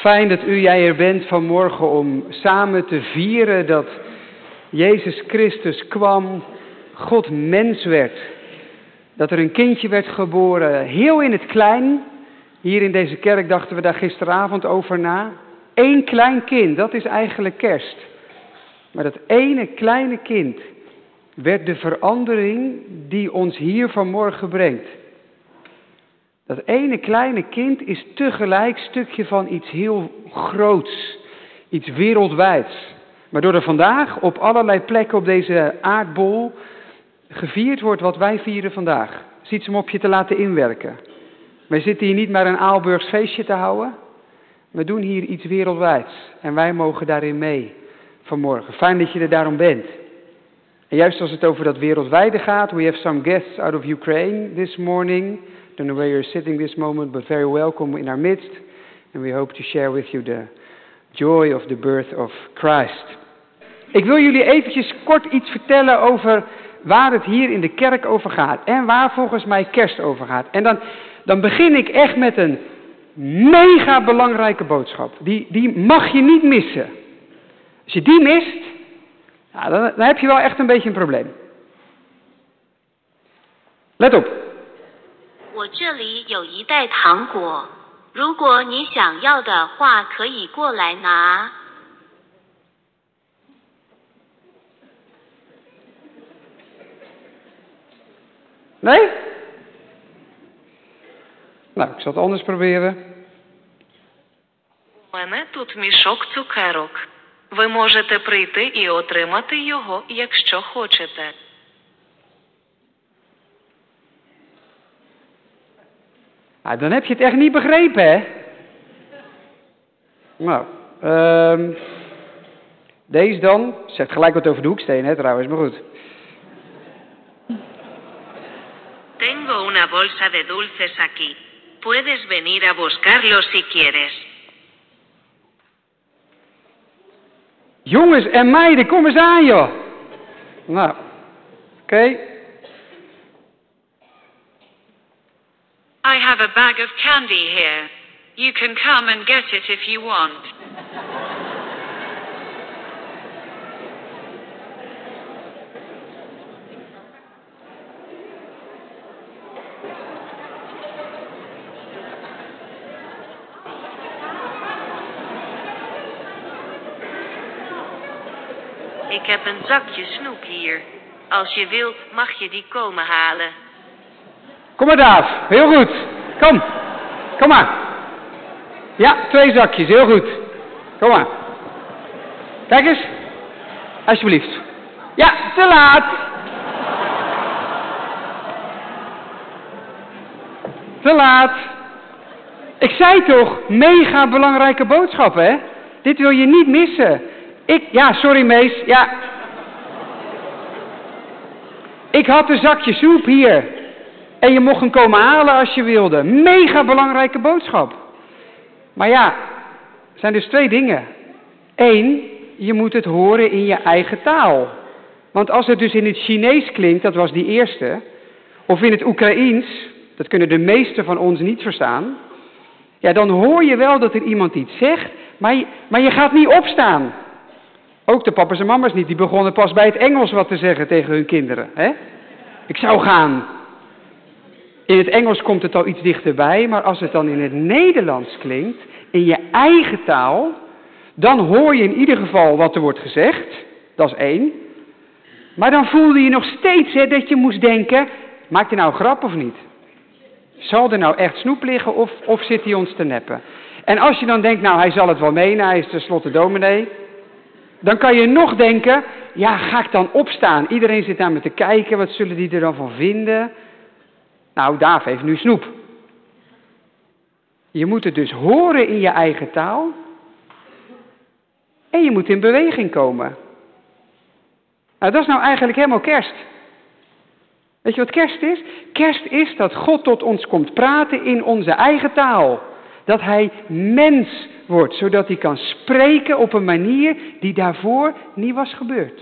Fijn dat u, jij er bent vanmorgen om samen te vieren dat Jezus Christus kwam, God mens werd. Dat er een kindje werd geboren, heel in het klein. Hier in deze kerk dachten we daar gisteravond over na. Eén klein kind, dat is eigenlijk kerst. Maar dat ene kleine kind werd de verandering die ons hier vanmorgen brengt. Dat ene kleine kind is tegelijk stukje van iets heel groots, iets wereldwijds. Waardoor er vandaag op allerlei plekken op deze aardbol gevierd wordt wat wij vieren vandaag. Ziet ze om op je te laten inwerken. Wij zitten hier niet maar een Aalburgs feestje te houden. We doen hier iets wereldwijds. En wij mogen daarin mee vanmorgen. Fijn dat je er daarom bent. En juist als het over dat wereldwijde gaat, we have some guests out of Ukraine this morning. Know where you're sitting this moment, but very welcome in our midst. And we hope to share with you the joy of the birth of Christ. Ik wil jullie eventjes kort iets vertellen over waar het hier in de kerk over gaat. En waar volgens mij kerst over gaat. En dan, dan begin ik echt met een mega belangrijke boodschap. Die, die mag je niet missen. Als je die mist, dan, dan heb je wel echt een beetje een probleem. Let op. 我这里有一袋糖果，如果你想要的话，可以过来拿。 Nee? Nou, ik zal het anders proberen. У мене тут мішок цукерок. Ви можете прийти і отримати його, якщо хочете. Nou, dan heb je het echt niet begrepen, hè? Nou, ehm deze dan. Zegt gelijk wat over de hoeksteen, hè, trouwens, maar goed. Tengo una bolsa de dulces aquí. Puedes venir a buscarlos si quieres. Jongens en meiden, kom eens aan, joh. Nou, oké. I have a bag of candy here. You can come and get it if you want. Ik heb een zakje snoep hier. Als je wilt, mag je die komen halen. Kom maar, Daaf. Heel goed. Kom. Kom maar. Ja, twee zakjes. Heel goed. Kom maar. Kijk eens. Alsjeblieft. Ja, te laat. Te laat. Ik zei toch, mega belangrijke boodschap, hè? Dit wil je niet missen. Ik, ja, sorry Mees, ja. Ik had een zakje soep hier. En je mocht hem komen halen als je wilde. Mega belangrijke boodschap. Maar ja, zijn dus twee dingen. Eén, je moet het horen in je eigen taal. Want als het dus in het Chinees klinkt, dat was die eerste, of in het Oekraïens, dat kunnen de meesten van ons niet verstaan, ja, dan hoor je wel dat er iemand iets zegt, maar je, maar je gaat niet opstaan. Ook de papa's en mama's niet, die begonnen pas bij het Engels wat te zeggen tegen hun kinderen. Hè? Ik zou gaan. In het Engels komt het al iets dichterbij, maar als het dan in het Nederlands klinkt, in je eigen taal, dan hoor je in ieder geval wat er wordt gezegd. Dat is één. Maar dan voelde je nog steeds hè, dat je moest denken, maakt hij nou grap of niet? Zal er nou echt snoep liggen of, of zit hij ons te neppen? En als je dan denkt, nou hij zal het wel menen, hij is tenslotte dominee. Dan kan je nog denken, ja ga ik dan opstaan? Iedereen zit naar me te kijken, wat zullen die er dan van vinden? Nou, Daaf heeft nu snoep. Je moet het dus horen in je eigen taal. En je moet in beweging komen. Nou, dat is nou eigenlijk helemaal kerst. Weet je wat kerst is? Kerst is dat God tot ons komt praten in onze eigen taal. Dat Hij mens wordt, zodat Hij kan spreken op een manier die daarvoor niet was gebeurd.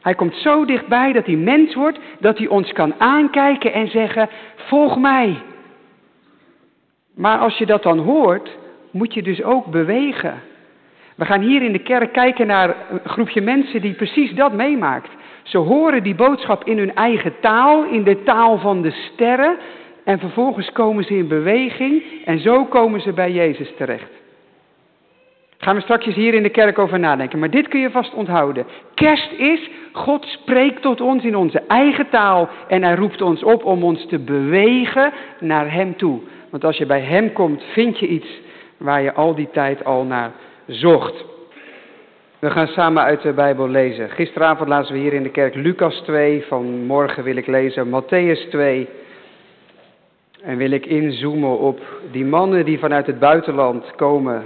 Hij komt zo dichtbij dat hij mens wordt, dat hij ons kan aankijken en zeggen, volg mij. Maar als je dat dan hoort, moet je dus ook bewegen. We gaan hier in de kerk kijken naar een groepje mensen die precies dat meemaakt. Ze horen die boodschap in hun eigen taal, in de taal van de sterren. En vervolgens komen ze in beweging en zo komen ze bij Jezus terecht. Gaan we straks hier in de kerk over nadenken. Maar dit kun je vast onthouden. Kerst is, God spreekt tot ons in onze eigen taal en hij roept ons op om ons te bewegen naar Hem toe. Want als je bij Hem komt, vind je iets waar je al die tijd al naar zocht. We gaan samen uit de Bijbel lezen. Gisteravond lazen we hier in de kerk Lucas 2. Vanmorgen wil ik lezen Matthäus 2. En wil ik inzoomen op die mannen die vanuit het buitenland komen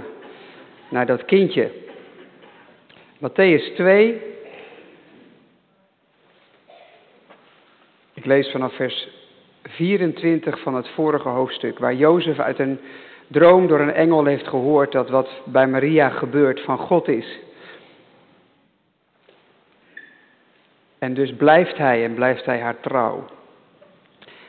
naar dat kindje. Matthäus 2. Ik lees vanaf vers 24 van het vorige hoofdstuk, waar Jozef uit een droom door een engel heeft gehoord dat wat bij Maria gebeurt van God is. En dus blijft hij en blijft hij haar trouw.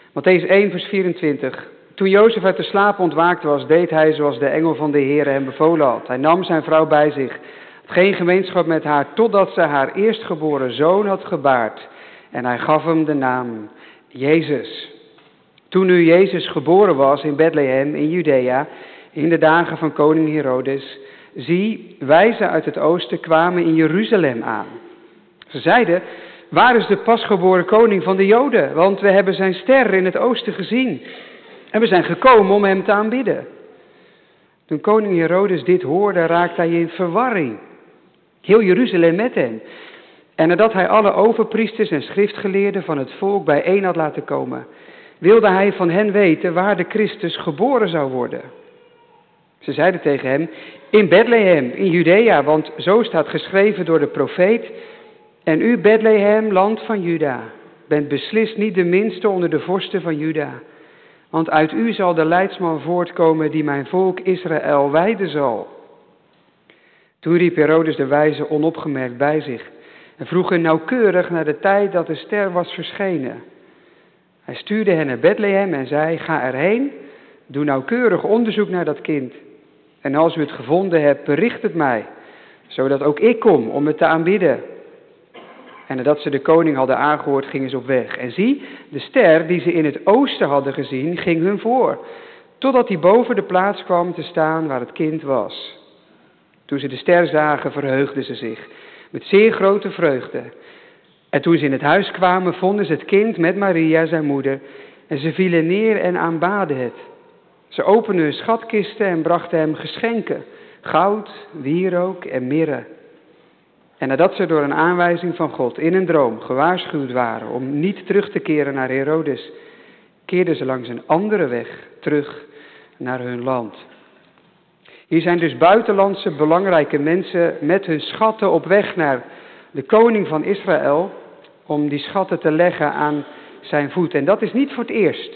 Matthäus 1, vers 24. Toen Jozef uit de slaap ontwaakt was, deed hij zoals de engel van de Heer hem bevolen had. Hij nam zijn vrouw bij zich, geen gemeenschap met haar, totdat ze haar eerstgeboren zoon had gebaard. En hij gaf hem de naam Jezus. Toen nu Jezus geboren was in Bethlehem in Judea, in de dagen van koning Herodes, zie, wijzen uit het oosten kwamen in Jeruzalem aan. Ze zeiden, waar is de pasgeboren koning van de Joden? Want we hebben zijn ster in het oosten gezien. En we zijn gekomen om hem te aanbidden. Toen koning Herodes dit hoorde, raakte hij in verwarring. Heel Jeruzalem met hem. En nadat hij alle overpriesters en schriftgeleerden van het volk bijeen had laten komen, wilde hij van hen weten waar de Christus geboren zou worden. Ze zeiden tegen hem, in Bethlehem, in Judea, want zo staat geschreven door de profeet. En u, Bethlehem, land van Juda, bent beslist niet de minste onder de vorsten van Juda. Want uit u zal de leidsman voortkomen die mijn volk Israël wijden zal. Toen riep Herodes de wijze onopgemerkt bij zich en vroeg hen nauwkeurig naar de tijd dat de ster was verschenen. Hij stuurde hen naar Bethlehem en zei, ga erheen, doe nauwkeurig onderzoek naar dat kind. En als u het gevonden hebt, bericht het mij, zodat ook ik kom om het te aanbidden. En nadat ze de koning hadden aangehoord, gingen ze op weg. En zie, de ster die ze in het oosten hadden gezien, ging hun voor, totdat hij boven de plaats kwam te staan waar het kind was. Toen ze de ster zagen, verheugden ze zich met zeer grote vreugde. En toen ze in het huis kwamen, vonden ze het kind met Maria, zijn moeder, en ze vielen neer en aanbaden het. Ze openden hun schatkisten en brachten hem geschenken, goud, wierook en mirre. En nadat ze door een aanwijzing van God in een droom gewaarschuwd waren om niet terug te keren naar Herodes, keerden ze langs een andere weg terug naar hun land. Hier zijn dus buitenlandse belangrijke mensen met hun schatten op weg naar de koning van Israël om die schatten te leggen aan zijn voet. En dat is niet voor het eerst.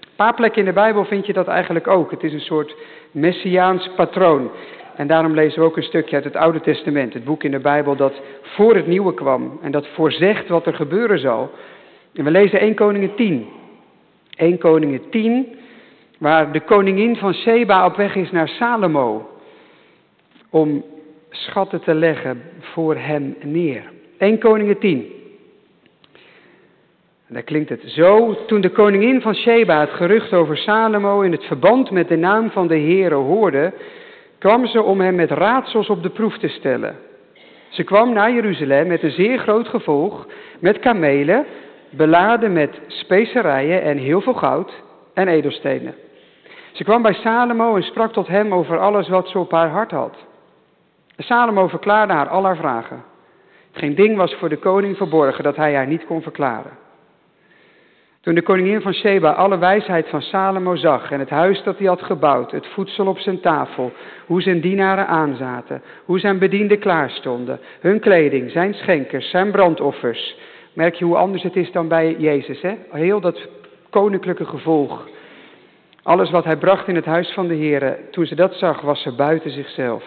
Een paar plekken in de Bijbel vind je dat eigenlijk ook. Het is een soort messiaans patroon. En daarom lezen we ook een stukje uit het Oude Testament, het boek in de Bijbel dat voor het Nieuwe kwam en dat voorzegt wat er gebeuren zal. En we lezen 1 Koningen 10. 1 Koningen 10, waar de koningin van Sheba op weg is naar Salomo om schatten te leggen voor hem neer. 1 Koningen 10. En daar klinkt het zo. Toen de koningin van Sheba het gerucht over Salomo in het verband met de naam van de Heere hoorde, kwam ze om hem met raadsels op de proef te stellen. Ze kwam naar Jeruzalem met een zeer groot gevolg, met kamelen, beladen met specerijen en heel veel goud en edelstenen. Ze kwam bij Salomo en sprak tot hem over alles wat ze op haar hart had. Salomo verklaarde haar al haar vragen. Geen ding was voor de koning verborgen dat hij haar niet kon verklaren. Toen de koningin van Sheba alle wijsheid van Salomo zag en het huis dat hij had gebouwd, het voedsel op zijn tafel, hoe zijn dienaren aanzaten, hoe zijn bedienden klaarstonden, hun kleding, zijn schenkers, zijn brandoffers. Merk je hoe anders het is dan bij Jezus, hè? Heel dat koninklijke gevolg. Alles wat hij bracht in het huis van de Heer, toen ze dat zag, was ze buiten zichzelf.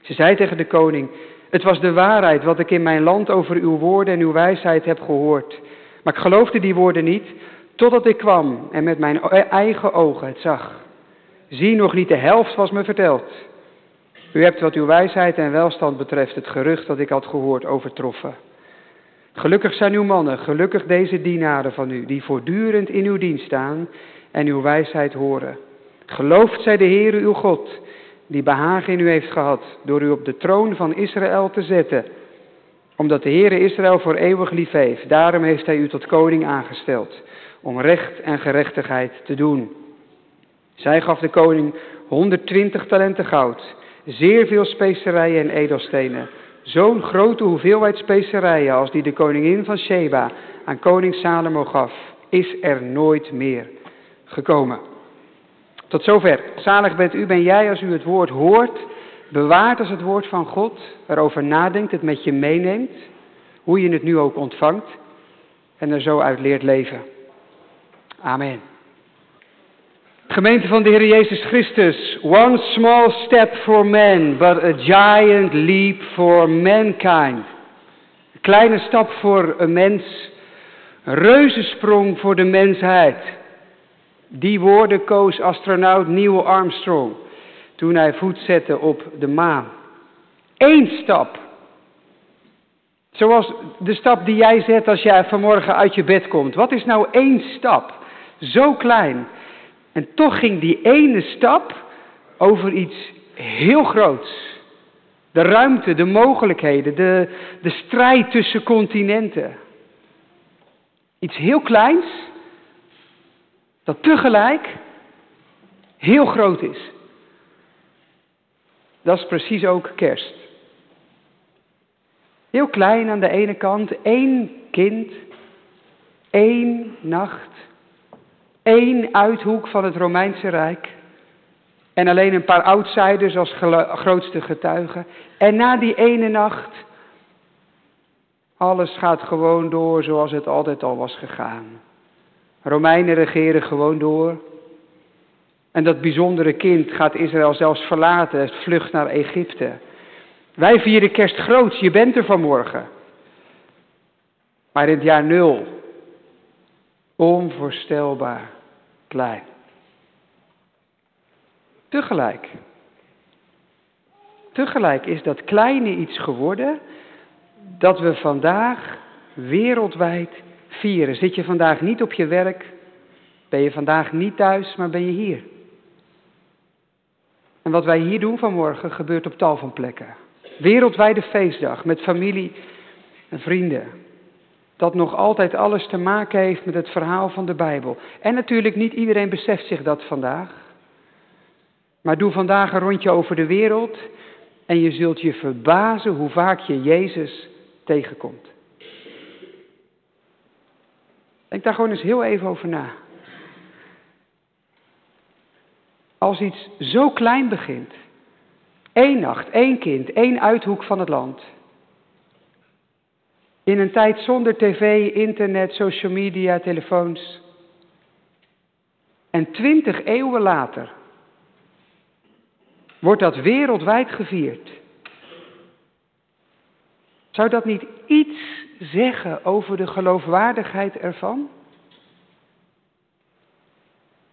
Ze zei tegen de koning, het was de waarheid wat ik in mijn land over uw woorden en uw wijsheid heb gehoord. Maar ik geloofde die woorden niet, totdat ik kwam en met mijn eigen ogen het zag. Zie, nog niet de helft was me verteld. U hebt wat uw wijsheid en welstand betreft het gerucht dat ik had gehoord overtroffen. Gelukkig zijn uw mannen, gelukkig deze dienaren van u, die voortdurend in uw dienst staan en uw wijsheid horen. Geloofd zij de Heere uw God, die behagen in u heeft gehad, door u op de troon van Israël te zetten, omdat de Heere Israël voor eeuwig lief heeft. Daarom heeft hij u tot koning aangesteld, om recht en gerechtigheid te doen. Zij gaf de koning 120 talenten goud, zeer veel specerijen en edelstenen, zo'n grote hoeveelheid specerijen als die de koningin van Sheba aan koning Salomo gaf, is er nooit meer gekomen. Tot zover. Zalig bent u, ben jij als u het woord hoort, bewaart als het woord van God, erover nadenkt, het met je meeneemt, hoe je het nu ook ontvangt en er zo uit leert leven. Amen. Gemeente van de Heer Jezus Christus, one small step for man, but a giant leap for mankind. Een kleine stap voor een mens, een reuzensprong voor de mensheid. Die woorden koos astronaut Neil Armstrong toen hij voet zette op de maan. Eén stap. Zoals de stap die jij zet als jij vanmorgen uit je bed komt. Wat is nou één stap? Zo klein. En toch ging die ene stap over iets heel groots. De ruimte, de mogelijkheden, de, de strijd tussen continenten. Iets heel kleins, dat tegelijk heel groot is. Dat is precies ook kerst. Heel klein aan de ene kant, één kind, één nacht, één uithoek van het Romeinse Rijk. En alleen een paar outsiders als grootste getuigen. En na die ene nacht, alles gaat gewoon door zoals het altijd al was gegaan. Romeinen regeren gewoon door. En dat bijzondere kind gaat Israël zelfs verlaten, het vlucht naar Egypte. Wij vieren kerst groots, je bent er vanmorgen. Maar in het jaar nul, onvoorstelbaar klein. Tegelijk, tegelijk is dat kleine iets geworden dat we vandaag wereldwijd vieren. Zit je vandaag niet op je werk, ben je vandaag niet thuis, maar ben je hier. En wat wij hier doen vanmorgen gebeurt op tal van plekken. Wereldwijde feestdag met familie en vrienden. Dat nog altijd alles te maken heeft met het verhaal van de Bijbel. En natuurlijk niet iedereen beseft zich dat vandaag. Maar doe vandaag een rondje over de wereld en je zult je verbazen hoe vaak je Jezus tegenkomt. Denk daar gewoon eens heel even over na. Als iets zo klein begint, één nacht, één kind, één uithoek van het land. In een tijd zonder tv, internet, social media, telefoons. En twintig eeuwen later wordt dat wereldwijd gevierd. Zou dat niet iets zeggen over de geloofwaardigheid ervan?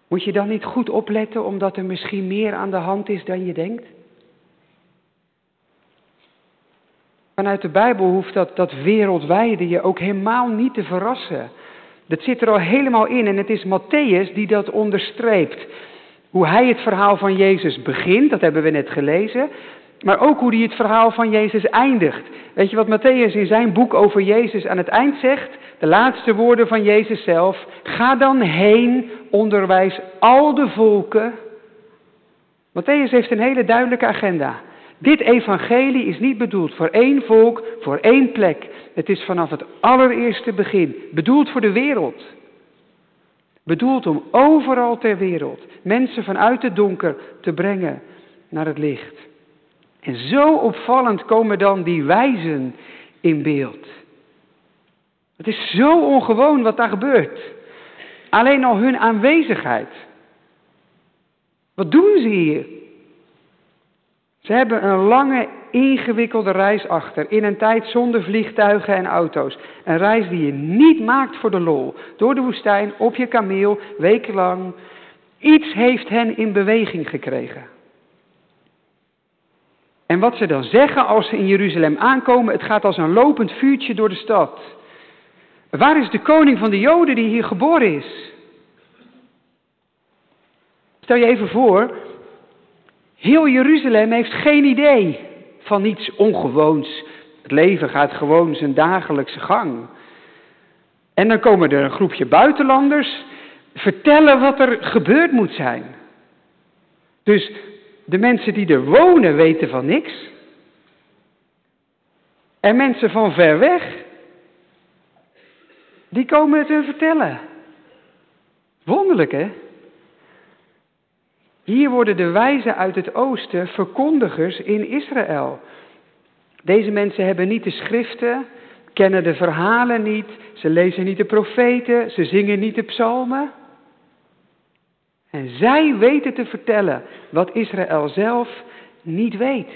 Moet je dan niet goed opletten omdat er misschien meer aan de hand is dan je denkt? Vanuit de Bijbel hoeft dat, dat wereldwijde je ook helemaal niet te verrassen. Dat zit er al helemaal in en het is Matthäus die dat onderstreept. Hoe hij het verhaal van Jezus begint, dat hebben we net gelezen. Maar ook hoe hij het verhaal van Jezus eindigt. Weet je wat Matthäus in zijn boek over Jezus aan het eind zegt? De laatste woorden van Jezus zelf. Ga dan heen, onderwijs al de volken. Matthäus heeft een hele duidelijke agenda. Dit evangelie is niet bedoeld voor één volk, voor één plek. Het is vanaf het allereerste begin bedoeld voor de wereld. Bedoeld om overal ter wereld mensen vanuit het donker te brengen naar het licht. En zo opvallend komen dan die wijzen in beeld. Het is zo ongewoon wat daar gebeurt. Alleen al hun aanwezigheid. Wat doen ze hier? Ze hebben een lange, ingewikkelde reis achter. In een tijd zonder vliegtuigen en auto's. Een reis die je niet maakt voor de lol. Door de woestijn, op je kameel, wekenlang. Iets heeft hen in beweging gekregen. En wat ze dan zeggen als ze in Jeruzalem aankomen, het gaat als een lopend vuurtje door de stad. Waar is de koning van de Joden die hier geboren is? Stel je even voor, heel Jeruzalem heeft geen idee van iets ongewoons. Het leven gaat gewoon zijn dagelijkse gang. En dan komen er een groepje buitenlanders vertellen wat er gebeurd moet zijn. Dus de mensen die er wonen weten van niks. En mensen van ver weg, die komen het hun vertellen. Wonderlijk hè? Hier worden de wijzen uit het oosten verkondigers in Israël. Deze mensen hebben niet de schriften, kennen de verhalen niet, ze lezen niet de profeten, ze zingen niet de psalmen. En zij weten te vertellen wat Israël zelf niet weet.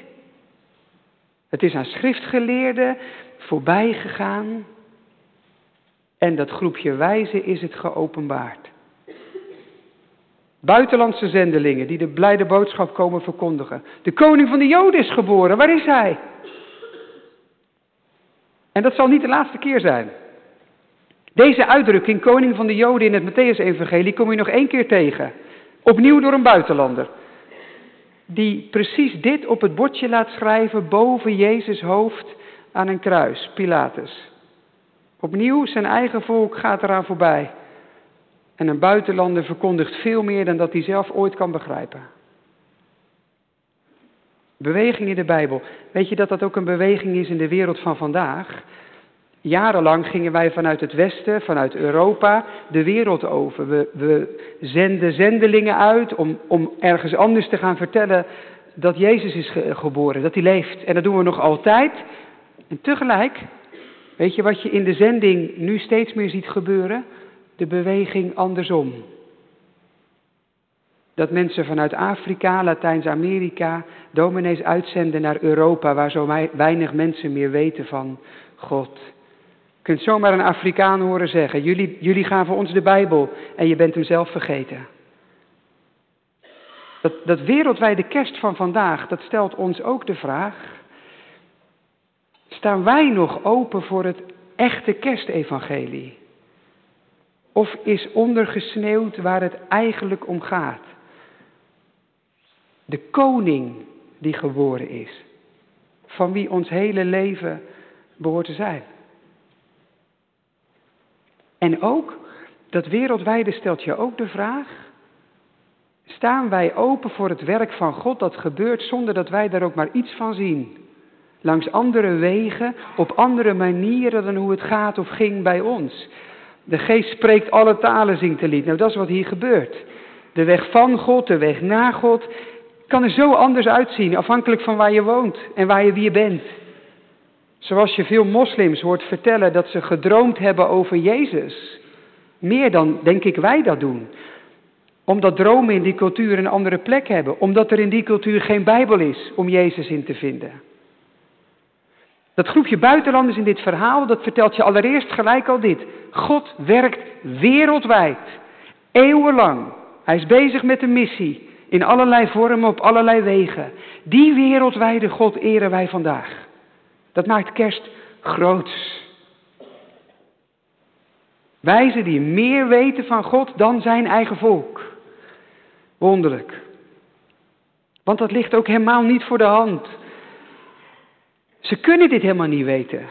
Het is aan schriftgeleerden voorbij gegaan en dat groepje wijzen is het geopenbaard. Buitenlandse zendelingen die de blijde boodschap komen verkondigen. De koning van de Joden is geboren, waar is hij? En dat zal niet de laatste keer zijn. Deze uitdrukking, koning van de Joden in het Matthäus-evangelie, kom je nog één keer tegen. Opnieuw door een buitenlander. Die precies dit op het bordje laat schrijven boven Jezus hoofd aan een kruis, Pilatus. Opnieuw, zijn eigen volk gaat eraan voorbij. En een buitenlander verkondigt veel meer dan dat hij zelf ooit kan begrijpen. Beweging in de Bijbel. Weet je dat dat ook een beweging is in de wereld van vandaag? Jarenlang gingen wij vanuit het Westen, vanuit Europa, de wereld over. We, we zenden zendelingen uit om, om ergens anders te gaan vertellen dat Jezus is geboren, dat hij leeft. En dat doen we nog altijd. En tegelijk, weet je wat je in de zending nu steeds meer ziet gebeuren? De beweging andersom. Dat mensen vanuit Afrika, Latijns-Amerika, dominees uitzenden naar Europa, waar zo weinig mensen meer weten van God. Kunt zomaar een Afrikaan horen zeggen, jullie, jullie gaven ons de Bijbel en je bent hem zelf vergeten. Dat, dat wereldwijde kerst van vandaag, dat stelt ons ook de vraag, staan wij nog open voor het echte kerstevangelie? Of is ondergesneeuwd waar het eigenlijk om gaat? De koning die geboren is, van wie ons hele leven behoort te zijn. En ook, dat wereldwijde stelt je ook de vraag, staan wij open voor het werk van God dat gebeurt zonder dat wij daar ook maar iets van zien? Langs andere wegen, op andere manieren dan hoe het gaat of ging bij ons. De geest spreekt alle talen, zingt de lied. Nou, dat is wat hier gebeurt. De weg van God, de weg naar God, kan er zo anders uitzien, afhankelijk van waar je woont en waar je wie je bent. Zoals je veel moslims hoort vertellen dat ze gedroomd hebben over Jezus. Meer dan, denk ik, wij dat doen. Omdat dromen in die cultuur een andere plek hebben. Omdat er in die cultuur geen Bijbel is om Jezus in te vinden. Dat groepje buitenlanders in dit verhaal, dat vertelt je allereerst gelijk al dit. God werkt wereldwijd, eeuwenlang. Hij is bezig met een missie, in allerlei vormen, op allerlei wegen. Die wereldwijde God eren wij vandaag. Dat maakt kerst groots. Wijzen die meer weten van God dan zijn eigen volk. Wonderlijk. Want dat ligt ook helemaal niet voor de hand. Ze kunnen dit helemaal niet weten.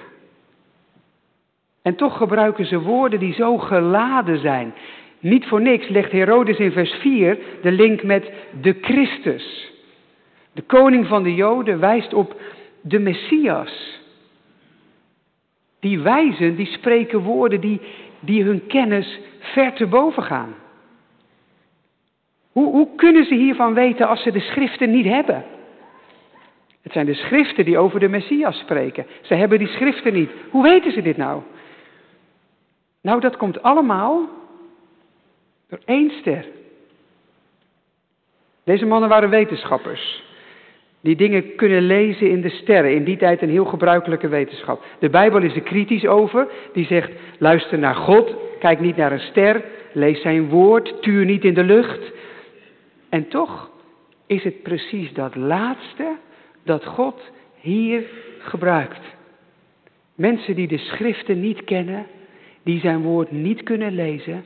En toch gebruiken ze woorden die zo geladen zijn. Niet voor niks legt Herodes in vers 4 de link met de Christus. De koning van de Joden wijst op de Messias. Die wijzen, die spreken woorden die, die hun kennis ver te boven gaan. Hoe, hoe kunnen ze hiervan weten als ze de schriften niet hebben? Het zijn de schriften die over de Messias spreken. Ze hebben die schriften niet. Hoe weten ze dit nou? Nou, dat komt allemaal door één ster. Deze mannen waren wetenschappers. Die dingen kunnen lezen in de sterren. In die tijd een heel gebruikelijke wetenschap. De Bijbel is er kritisch over. Die zegt, luister naar God. Kijk niet naar een ster. Lees zijn woord. Tuur niet in de lucht. En toch is het precies dat laatste dat God hier gebruikt. Mensen die de schriften niet kennen, die zijn woord niet kunnen lezen,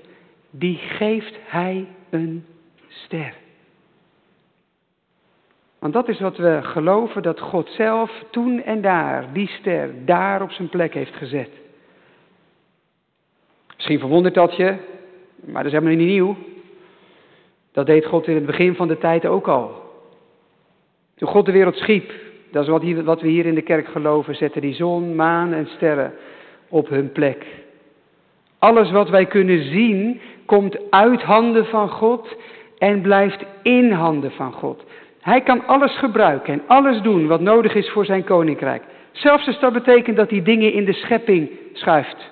die geeft hij een ster. Want dat is wat we geloven, dat God zelf toen en daar die ster daar op zijn plek heeft gezet. Misschien verwondert dat je, maar dat is helemaal niet nieuw. Dat deed God in het begin van de tijd ook al. Toen God de wereld schiep, dat is wat, hier, wat we hier in de kerk geloven, zette die zon, maan en sterren op hun plek. Alles wat wij kunnen zien, komt uit handen van God en blijft in handen van God. Hij kan alles gebruiken en alles doen wat nodig is voor zijn koninkrijk. Zelfs als dat betekent dat hij dingen in de schepping schuift.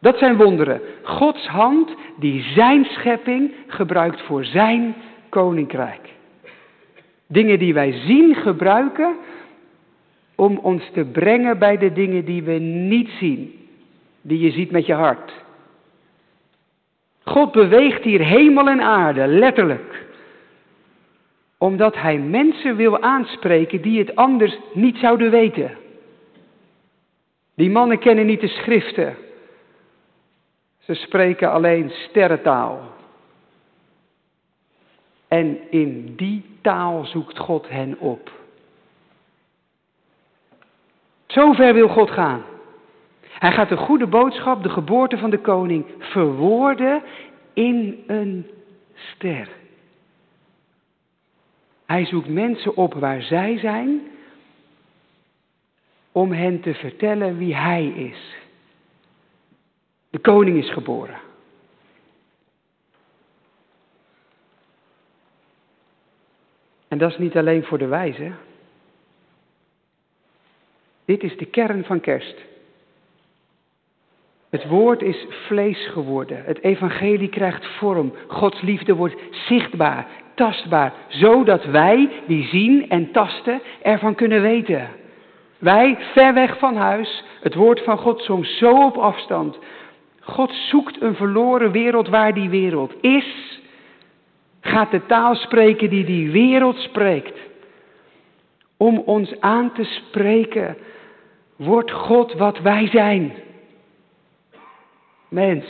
Dat zijn wonderen. Gods hand die zijn schepping gebruikt voor zijn koninkrijk. Dingen die wij zien gebruiken om ons te brengen bij de dingen die we niet zien, die je ziet met je hart. God beweegt hier hemel en aarde, letterlijk omdat hij mensen wil aanspreken die het anders niet zouden weten. Die mannen kennen niet de schriften. Ze spreken alleen sterrentaal. En in die taal zoekt God hen op. Zover wil God gaan. Hij gaat de goede boodschap, de geboorte van de koning, verwoorden in een ster. Hij zoekt mensen op waar zij zijn om hen te vertellen wie hij is. De koning is geboren. En dat is niet alleen voor de wijze. Dit is de kern van kerst. Het woord is vlees geworden. Het evangelie krijgt vorm. Gods liefde wordt zichtbaar, tastbaar. Zodat wij, die zien en tasten, ervan kunnen weten. Wij, ver weg van huis, het woord van God soms zo op afstand. God zoekt een verloren wereld waar die wereld is. Gaat de taal spreken die die wereld spreekt. Om ons aan te spreken, wordt God wat wij zijn mens.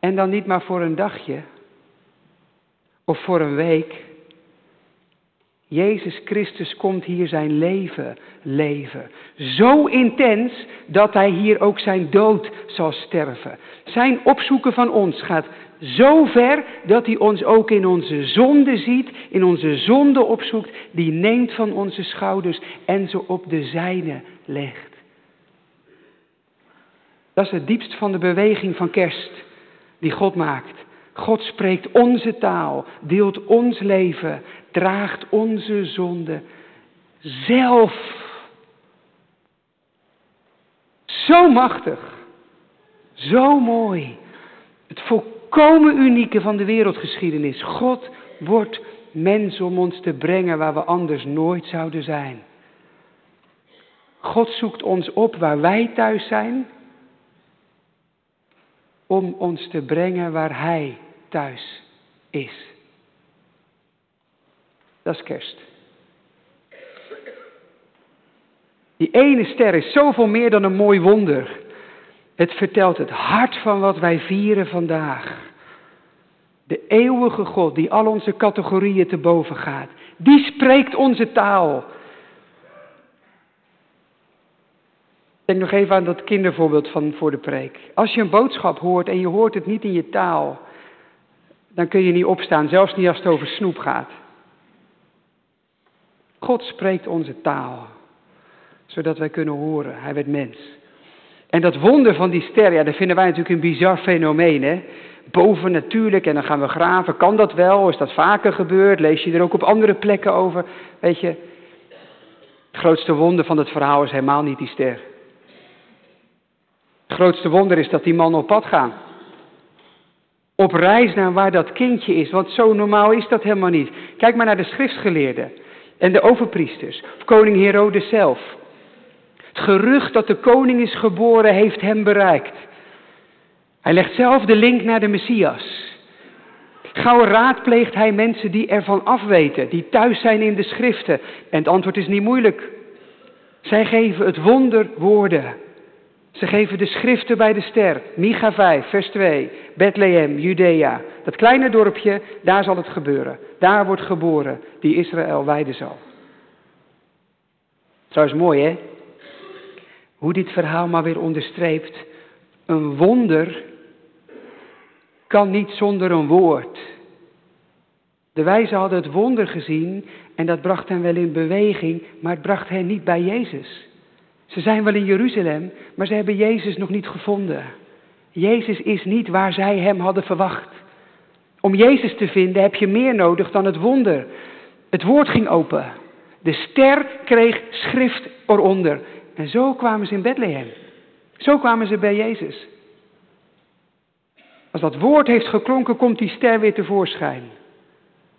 En dan niet maar voor een dagje of voor een week. Jezus Christus komt hier zijn leven leven. Zo intens dat hij hier ook zijn dood zal sterven. Zijn opzoeken van ons gaat zo ver dat hij ons ook in onze zonde ziet, in onze zonde opzoekt, die neemt van onze schouders en ze op de zijne legt. Dat is het diepst van de beweging van kerst die God maakt. God spreekt onze taal, deelt ons leven, draagt onze zonde zelf. Zo machtig, zo mooi. Het volkomen unieke van de wereldgeschiedenis. God wordt mens om ons te brengen waar we anders nooit zouden zijn. God zoekt ons op waar wij thuis zijn om ons te brengen waar Hij thuis is. Dat is kerst. Die ene ster is zoveel meer dan een mooi wonder. Het vertelt het hart van wat wij vieren vandaag. De eeuwige God die al onze categorieën te boven gaat. Die spreekt onze taal. Denk nog even aan dat kindervoorbeeld van voor de preek. Als je een boodschap hoort en je hoort het niet in je taal, dan kun je niet opstaan, zelfs niet als het over snoep gaat. God spreekt onze taal, zodat wij kunnen horen. Hij werd mens. En dat wonder van die ster, ja, dat vinden wij natuurlijk een bizar fenomeen, hè? Boven natuurlijk, en dan gaan we graven. Kan dat wel? Is dat vaker gebeurd? Lees je er ook op andere plekken over? Weet je, het grootste wonder van het verhaal is helemaal niet die ster. Het grootste wonder is dat die mannen op pad gaan. Op reis naar waar dat kindje is, want zo normaal is dat helemaal niet. Kijk maar naar de schriftgeleerden en de overpriesters, of koning Herodes zelf. Het gerucht dat de koning is geboren heeft hem bereikt. Hij legt zelf de link naar de Messias. Gauw raadpleegt hij mensen die ervan afweten, die thuis zijn in de schriften. En het antwoord is niet moeilijk. Zij geven het wonder woorden. Ze geven de schriften bij de ster. Micha 5, vers 2. Bethlehem, Judea. Dat kleine dorpje, daar zal het gebeuren. Daar wordt geboren die Israël wijden zal. Trouwens mooi hè? Hoe dit verhaal maar weer onderstreept. Een wonder kan niet zonder een woord. De wijzen hadden het wonder gezien en dat bracht hen wel in beweging, maar het bracht hen niet bij Jezus. Ze zijn wel in Jeruzalem, maar ze hebben Jezus nog niet gevonden. Jezus is niet waar zij hem hadden verwacht. Om Jezus te vinden heb je meer nodig dan het wonder. Het woord ging open. De ster kreeg schrift eronder. En zo kwamen ze in Bethlehem. Zo kwamen ze bij Jezus. Als dat woord heeft geklonken, komt die ster weer tevoorschijn.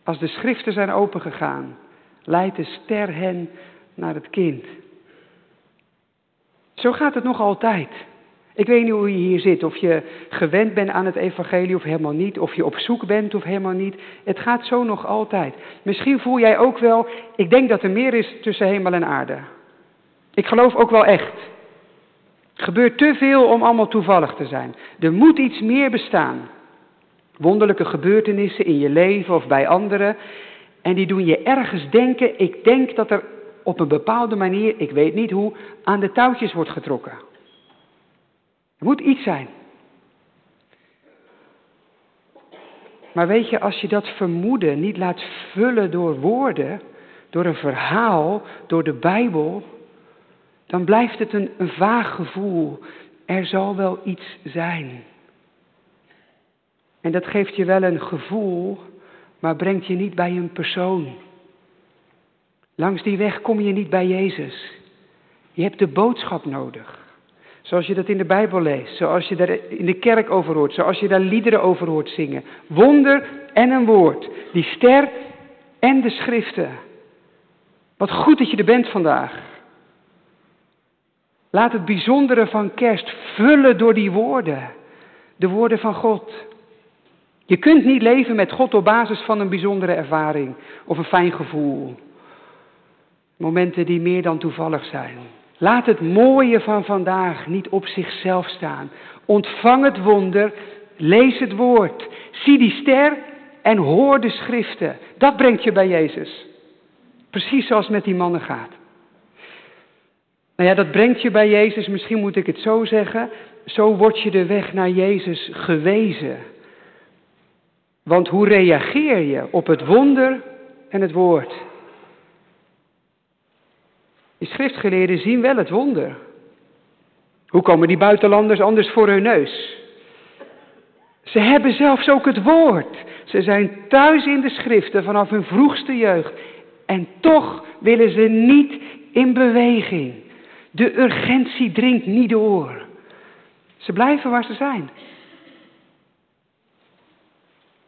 Als de schriften zijn opengegaan, leidt de ster hen naar het kind. Zo gaat het nog altijd. Ik weet niet hoe je hier zit, of je gewend bent aan het evangelie of helemaal niet, of je op zoek bent of helemaal niet. Het gaat zo nog altijd. Misschien voel jij ook wel, ik denk dat er meer is tussen hemel en aarde. Ik geloof ook wel echt. Gebeurt te veel om allemaal toevallig te zijn. Er moet iets meer bestaan. Wonderlijke gebeurtenissen in je leven of bij anderen. En die doen je ergens denken, ik denk dat er op een bepaalde manier, ik weet niet hoe, aan de touwtjes wordt getrokken. Er moet iets zijn. Maar weet je, als je dat vermoeden niet laat vullen door woorden, door een verhaal, door de Bijbel, dan blijft het een, vaag gevoel. Er zal wel iets zijn. En dat geeft je wel een gevoel, maar brengt je niet bij een persoon. Langs die weg kom je niet bij Jezus. Je hebt de boodschap nodig. Zoals je dat in de Bijbel leest, zoals je daar in de kerk over hoort, zoals je daar liederen over hoort zingen. Wonder en een woord. Die ster en de schriften. Wat goed dat je er bent vandaag. Laat het bijzondere van kerst vullen door die woorden. De woorden van God. Je kunt niet leven met God op basis van een bijzondere ervaring of een fijn gevoel. Momenten die meer dan toevallig zijn. Laat het mooie van vandaag niet op zichzelf staan. Ontvang het wonder, lees het woord, zie die ster en hoor de schriften. Dat brengt je bij Jezus. Precies zoals met die mannen gaat. Nou ja, dat brengt je bij Jezus, misschien moet ik het zo zeggen. Zo word je de weg naar Jezus gewezen. Want hoe reageer je op het wonder en het woord? Die schriftgeleerden zien wel het wonder. Hoe komen die buitenlanders anders voor hun neus? Ze hebben zelfs ook het woord. Ze zijn thuis in de schriften vanaf hun vroegste jeugd. En toch willen ze niet in beweging. De urgentie dringt niet door. Ze blijven waar ze zijn.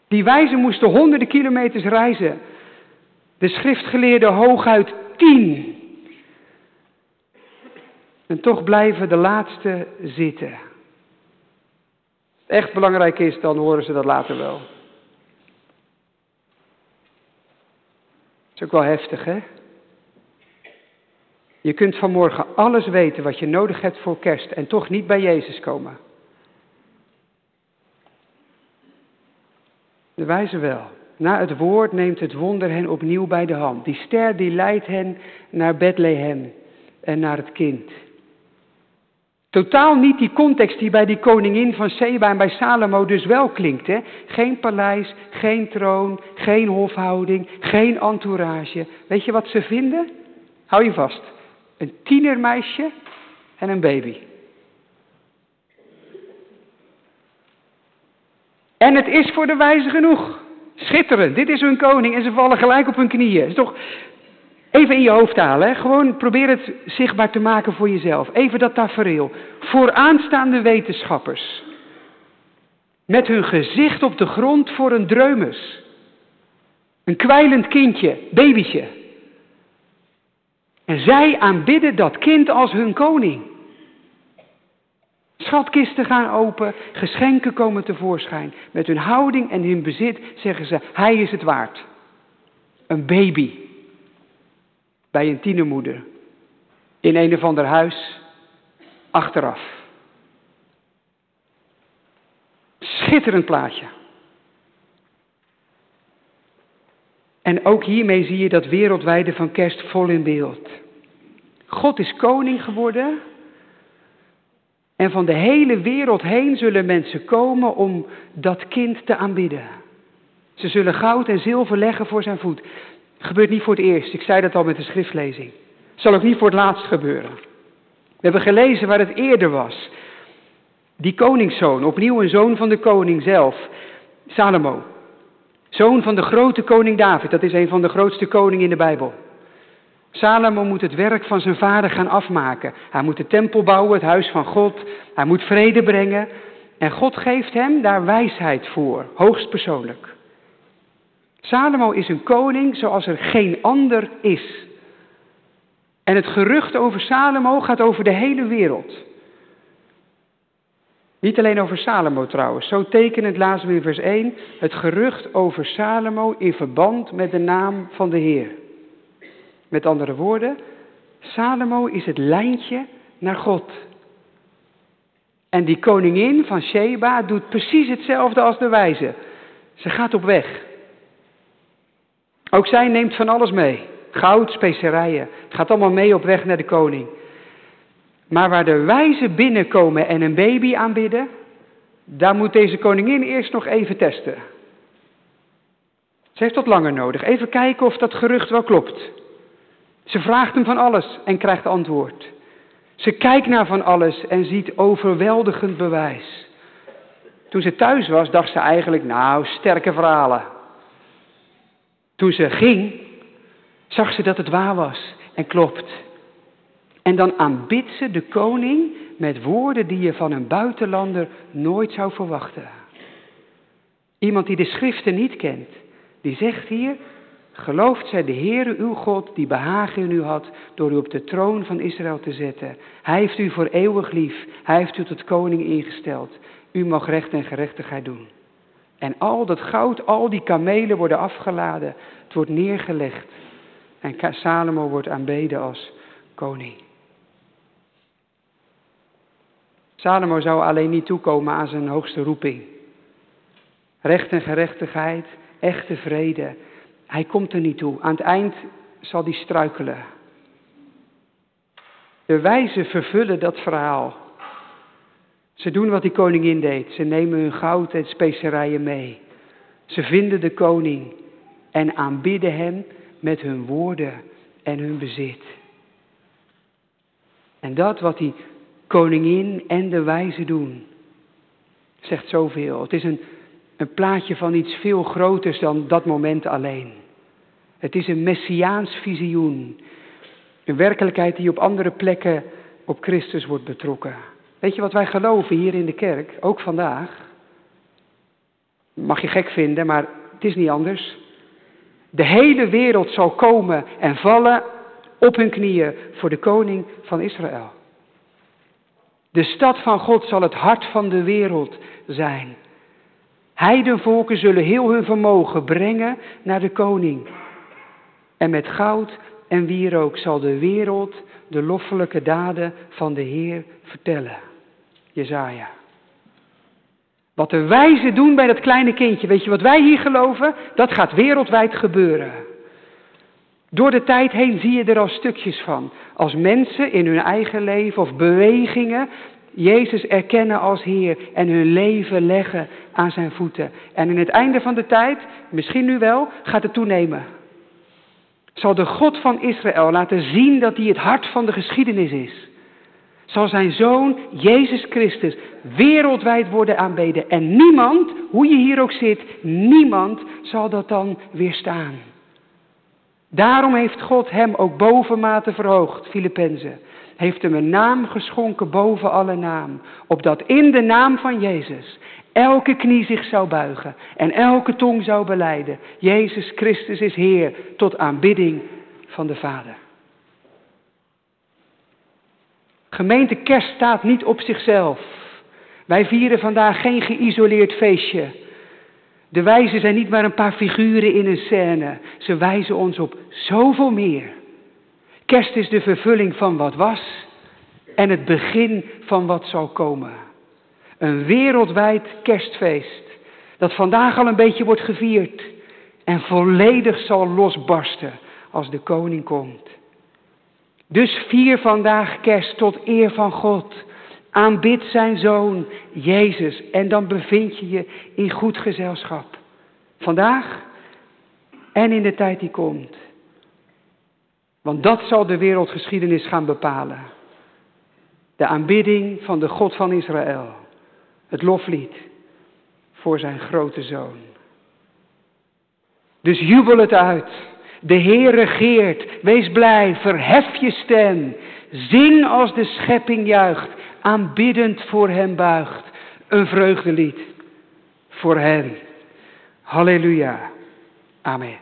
Die wijzen moesten honderden kilometers reizen. De schriftgeleerden hooguit tien. En toch blijven de laatste zitten. Echt belangrijk is, dan horen ze dat later wel. Dat is ook wel heftig, hè? Je kunt vanmorgen alles weten wat je nodig hebt voor kerst en toch niet bij Jezus komen. De wijze wel. Na het woord neemt het wonder hen opnieuw bij de hand. Die ster die leidt hen naar Bethlehem en naar het kind. Totaal niet die context die bij die koningin van Seba en bij Salomo dus wel klinkt. Hè? Geen paleis, geen troon, geen hofhouding, geen entourage. Weet je wat ze vinden? Hou je vast. Een tienermeisje en een baby. En het is voor de wijze genoeg. Schitterend, dit is hun koning en ze vallen gelijk op hun knieën. Is toch even in je hoofd halen, hè? gewoon probeer het zichtbaar te maken voor jezelf. Even dat tafereel. Vooraanstaande wetenschappers. Met hun gezicht op de grond voor een dreumes. Een kwijlend kindje, babytje. En zij aanbidden dat kind als hun koning. Schatkisten gaan open, geschenken komen tevoorschijn. Met hun houding en hun bezit zeggen ze, hij is het waard. Een baby bij een tienermoeder in een of ander huis achteraf. Schitterend plaatje. En ook hiermee zie je dat wereldwijde van kerst vol in beeld. God is koning geworden. En van de hele wereld heen zullen mensen komen om dat kind te aanbidden. Ze zullen goud en zilver leggen voor zijn voet. Gebeurt niet voor het eerst. Ik zei dat al met de schriftlezing. Zal ook niet voor het laatst gebeuren. We hebben gelezen waar het eerder was. Die koningszoon, opnieuw een zoon van de koning zelf, Salomo. Zoon van de grote koning David, dat is een van de grootste koningen in de Bijbel. Salomo moet het werk van zijn vader gaan afmaken. Hij moet de tempel bouwen, het huis van God. Hij moet vrede brengen. En God geeft hem daar wijsheid voor, hoogstpersoonlijk. Salomo is een koning zoals er geen ander is. En het gerucht over Salomo gaat over de hele wereld. Niet alleen over Salomo trouwens. Zo tekenend lazen we in vers 1 het gerucht over Salomo in verband met de naam van de Heer. Met andere woorden, Salomo is het lijntje naar God. En die koningin van Sheba doet precies hetzelfde als de wijze. Ze gaat op weg. Ook zij neemt van alles mee. Goud, specerijen. Het gaat allemaal mee op weg naar de koning. Maar waar de wijzen binnenkomen en een baby aanbidden, daar moet deze koningin eerst nog even testen. Ze heeft wat langer nodig. Even kijken of dat gerucht wel klopt. Ze vraagt hem van alles en krijgt antwoord. Ze kijkt naar van alles en ziet overweldigend bewijs. Toen ze thuis was, dacht ze eigenlijk, nou, sterke verhalen. Toen ze ging, zag ze dat het waar was en klopt. En dan aanbidt ze de koning met woorden die je van een buitenlander nooit zou verwachten. Iemand die de schriften niet kent, die zegt hier, gelooft zij de Heere uw God die behagen in u had door u op de troon van Israël te zetten. Hij heeft u voor eeuwig lief, hij heeft u tot koning ingesteld. U mag recht en gerechtigheid doen. En al dat goud, al die kamelen worden afgeladen, het wordt neergelegd. En Salomo wordt aanbeden als koning. Salomo zou alleen niet toekomen aan zijn hoogste roeping. Recht en gerechtigheid, echte vrede. Hij komt er niet toe. Aan het eind zal hij struikelen. De wijzen vervullen dat verhaal. Ze doen wat die koningin deed. Ze nemen hun goud en specerijen mee. Ze vinden de koning en aanbidden hem met hun woorden en hun bezit. En dat wat die koningin en de wijze doen. Zegt zoveel. Het is een, een plaatje van iets veel groters dan dat moment alleen. Het is een messiaans visioen. Een werkelijkheid die op andere plekken op Christus wordt betrokken. Weet je wat wij geloven hier in de kerk, ook vandaag? Mag je gek vinden, maar het is niet anders. De hele wereld zal komen en vallen op hun knieën voor de koning van Israël. De stad van God zal het hart van de wereld zijn. Heidenvolken zullen heel hun vermogen brengen naar de koning. En met goud en wierook zal de wereld de loffelijke daden van de Heer vertellen. Jezaja. Wat de wijzen doen bij dat kleine kindje, weet je wat wij hier geloven? Dat gaat wereldwijd gebeuren. Door de tijd heen zie je er al stukjes van. Als mensen in hun eigen leven of bewegingen Jezus erkennen als Heer en hun leven leggen aan zijn voeten. En in het einde van de tijd, misschien nu wel, gaat het toenemen. Zal de God van Israël laten zien dat hij het hart van de geschiedenis is. Zal zijn zoon, Jezus Christus, wereldwijd worden aanbeden. En niemand, hoe je hier ook zit, niemand zal dat dan weerstaan. Daarom heeft God hem ook bovenmate verhoogd, Filippenzen. Heeft hem een naam geschonken boven alle naam. Opdat in de naam van Jezus elke knie zich zou buigen en elke tong zou beleiden. Jezus Christus is Heer tot aanbidding van de Vader. Gemeente kerst staat niet op zichzelf. Wij vieren vandaag geen geïsoleerd feestje. De wijzen zijn niet maar een paar figuren in een scène. Ze wijzen ons op zoveel meer. Kerst is de vervulling van wat was en het begin van wat zal komen. Een wereldwijd kerstfeest dat vandaag al een beetje wordt gevierd en volledig zal losbarsten als de koning komt. Dus vier vandaag kerst tot eer van God. Aanbid zijn zoon, Jezus, en dan bevind je je in goed gezelschap. Vandaag en in de tijd die komt. Want dat zal de wereldgeschiedenis gaan bepalen. De aanbidding van de God van Israël. Het loflied voor zijn grote zoon. Dus jubel het uit. De Heer regeert. Wees blij. Verhef je stem. Zing als de schepping juicht. Aanbiddend voor hem buigt. Een vreugdelied voor hen. Halleluja. Amen.